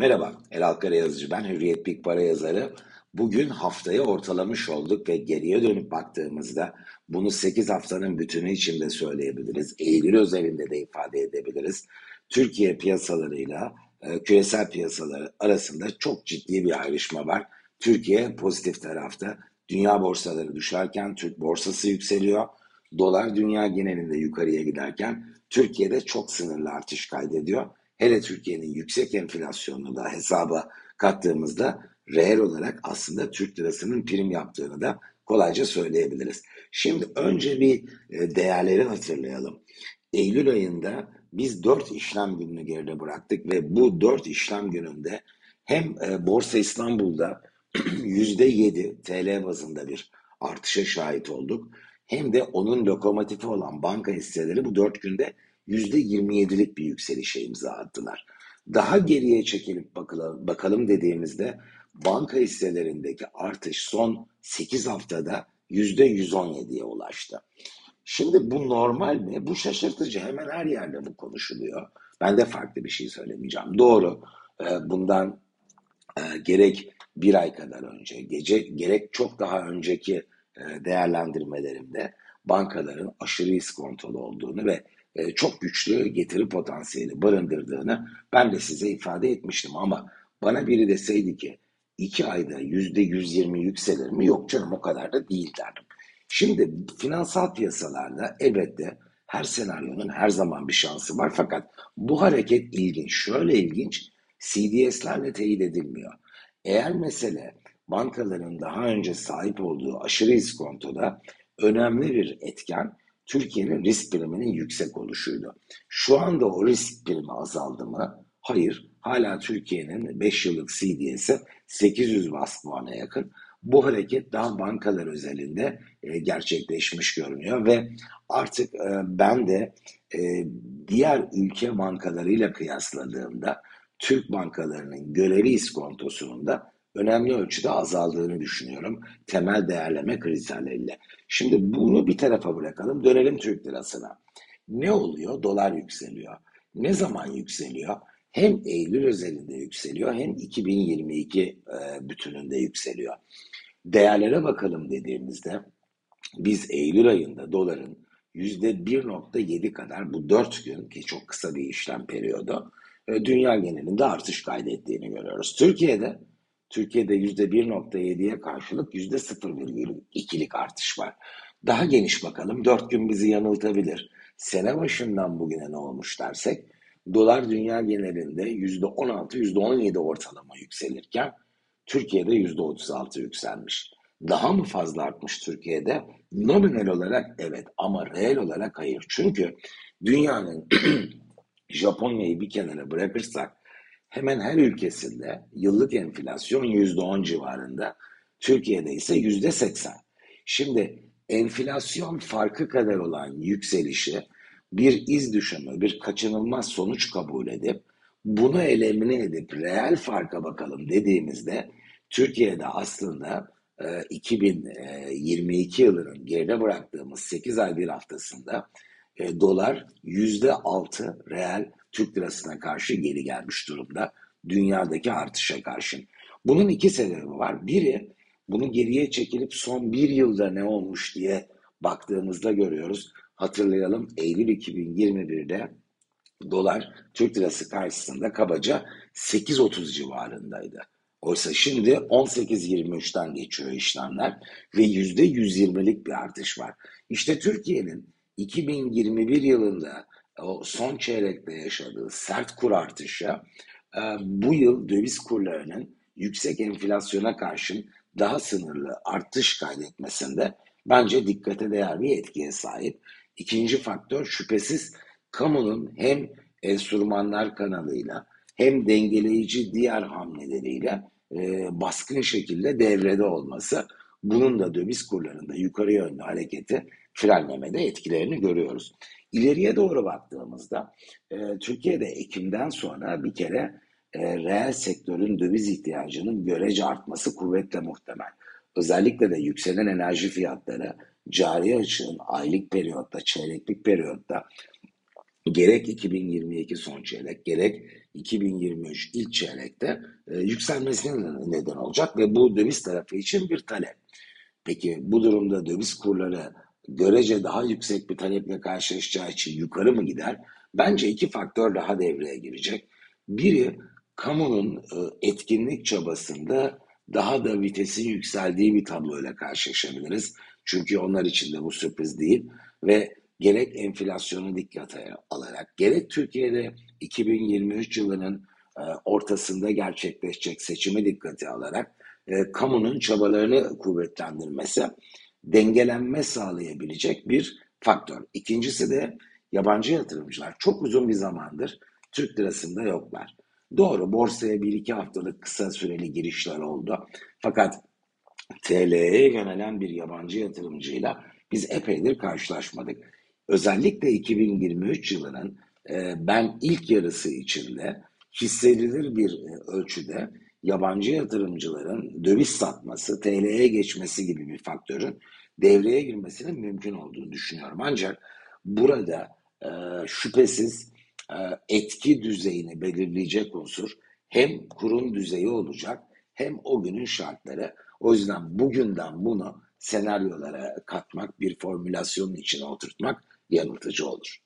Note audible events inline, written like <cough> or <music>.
Merhaba, Elal Karayazıcı ben, Hürriyet Big Para yazarı. Bugün haftayı ortalamış olduk ve geriye dönüp baktığımızda bunu 8 haftanın bütünü içinde söyleyebiliriz. Eylül özelinde de ifade edebiliriz. Türkiye piyasalarıyla e, küresel piyasaları arasında çok ciddi bir ayrışma var. Türkiye pozitif tarafta. Dünya borsaları düşerken Türk borsası yükseliyor. Dolar dünya genelinde yukarıya giderken Türkiye'de çok sınırlı artış kaydediyor. Hele Türkiye'nin yüksek enflasyonunu da hesaba kattığımızda reel olarak aslında Türk lirasının prim yaptığını da kolayca söyleyebiliriz. Şimdi önce bir e, değerleri hatırlayalım. Eylül ayında biz 4 işlem gününü geride bıraktık ve bu 4 işlem gününde hem e, Borsa İstanbul'da <clears throat> %7 TL bazında bir artışa şahit olduk. Hem de onun lokomotifi olan banka hisseleri bu 4 günde %27'lik bir yükselişe imza attılar. Daha geriye çekilip bakalım, bakalım dediğimizde banka hisselerindeki artış son 8 haftada %117'ye ulaştı. Şimdi bu normal mi? Bu şaşırtıcı. Hemen her yerde bu konuşuluyor. Ben de farklı bir şey söylemeyeceğim. Doğru. Ee, bundan e, gerek bir ay kadar önce, gece gerek çok daha önceki e, değerlendirmelerimde bankaların aşırı iskontolu olduğunu ve e, çok güçlü getiri potansiyeli barındırdığını ben de size ifade etmiştim ama bana biri deseydi ki iki ayda yüzde 120 yükselir mi? Yok canım o kadar da değil derdim. Şimdi finansal piyasalarda elbette her senaryonun her zaman bir şansı var fakat bu hareket ilginç. Şöyle ilginç, CDS'lerle teyit edilmiyor. Eğer mesele bankaların daha önce sahip olduğu aşırı iskontoda önemli bir etken Türkiye'nin risk priminin yüksek oluşuydu. Şu anda o risk primi azaldı mı? Hayır. Hala Türkiye'nin 5 yıllık CDS'i 800 bas puana yakın. Bu hareket daha bankalar özelinde e, gerçekleşmiş görünüyor ve artık e, ben de e, diğer ülke bankalarıyla kıyasladığımda Türk bankalarının görevi iskontosunun da önemli ölçüde azaldığını düşünüyorum temel değerleme kriterleriyle. Şimdi bunu bir tarafa bırakalım dönelim Türk lirasına. Ne oluyor? Dolar yükseliyor. Ne zaman yükseliyor? Hem Eylül özelinde yükseliyor hem 2022 e, bütününde yükseliyor. Değerlere bakalım dediğimizde biz Eylül ayında doların %1.7 kadar bu 4 gün ki çok kısa bir işlem periyodu e, dünya genelinde artış kaydettiğini görüyoruz. Türkiye'de Türkiye'de %1.7'ye karşılık %0,2'lik artış var. Daha geniş bakalım. 4 gün bizi yanıltabilir. Sene başından bugüne ne olmuş dersek dolar dünya genelinde %16, %17 ortalama yükselirken Türkiye'de %36 yükselmiş. Daha mı fazla artmış Türkiye'de? Nominal olarak evet ama reel olarak hayır. Çünkü dünyanın <clears throat> Japonya'yı bir kenara bırakırsak hemen her ülkesinde yıllık enflasyon %10 civarında. Türkiye'de ise %80. Şimdi enflasyon farkı kadar olan yükselişi bir iz düşümü, bir kaçınılmaz sonuç kabul edip bunu elemine edip reel farka bakalım dediğimizde Türkiye'de aslında 2022 e, yılının geride bıraktığımız 8 ay bir haftasında e, dolar %6 reel Türk lirasına karşı geri gelmiş durumda dünyadaki artışa karşın. Bunun iki sebebi var. Biri bunu geriye çekilip son bir yılda ne olmuş diye baktığımızda görüyoruz. Hatırlayalım Eylül 2021'de dolar Türk lirası karşısında kabaca 8.30 civarındaydı. Oysa şimdi 18.23'ten geçiyor işlemler ve %120'lik bir artış var. İşte Türkiye'nin 2021 yılında o son çeyrekte yaşadığı sert kur artışı e, bu yıl döviz kurlarının yüksek enflasyona karşın daha sınırlı artış kaydetmesinde bence dikkate değer bir etkiye sahip. İkinci faktör şüphesiz kamunun hem enstrümanlar kanalıyla hem dengeleyici diğer hamleleriyle e, baskın şekilde devrede olması. Bunun da döviz kurlarında yukarı yönlü hareketi frenlemede etkilerini görüyoruz. İleriye doğru baktığımızda e, Türkiye'de Ekim'den sonra bir kere e, reel sektörün döviz ihtiyacının görece artması kuvvetle muhtemel. Özellikle de yükselen enerji fiyatları cari açığın aylık periyotta, çeyreklik periyotta gerek 2022 son çeyrek gerek 2023 ilk çeyrekte e, yükselmesine neden olacak ve bu döviz tarafı için bir talep. Peki bu durumda döviz kurları görece daha yüksek bir taleple karşılaşacağı için yukarı mı gider? Bence iki faktör daha devreye girecek. Biri kamunun e, etkinlik çabasında daha da vitesin yükseldiği bir tabloyla karşılaşabiliriz. Çünkü onlar için de bu sürpriz değil ve gerek enflasyonu dikkate alarak gerek Türkiye'de 2023 yılının e, ortasında gerçekleşecek seçimi dikkate alarak e, kamunun çabalarını kuvvetlendirmesi dengelenme sağlayabilecek bir faktör. İkincisi de yabancı yatırımcılar çok uzun bir zamandır Türk lirasında yoklar. Doğru borsaya bir iki haftalık kısa süreli girişler oldu. Fakat TL'ye yönelen bir yabancı yatırımcıyla biz epeydir karşılaşmadık. Özellikle 2023 yılının ben ilk yarısı içinde hissedilir bir ölçüde yabancı yatırımcıların döviz satması, TL'ye geçmesi gibi bir faktörün devreye girmesinin mümkün olduğunu düşünüyorum. Ancak burada e, şüphesiz e, etki düzeyini belirleyecek unsur hem kurun düzeyi olacak hem o günün şartları. O yüzden bugünden bunu senaryolara katmak, bir formülasyonun içine oturtmak yanıltıcı olur.